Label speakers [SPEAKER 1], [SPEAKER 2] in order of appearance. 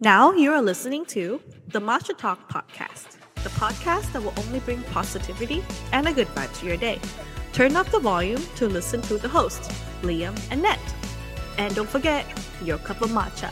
[SPEAKER 1] Now you are listening to the Matcha Talk podcast, the podcast that will only bring positivity and a good vibe to your day. Turn up the volume to listen to the hosts, Liam and Net, And don't forget your cup of matcha.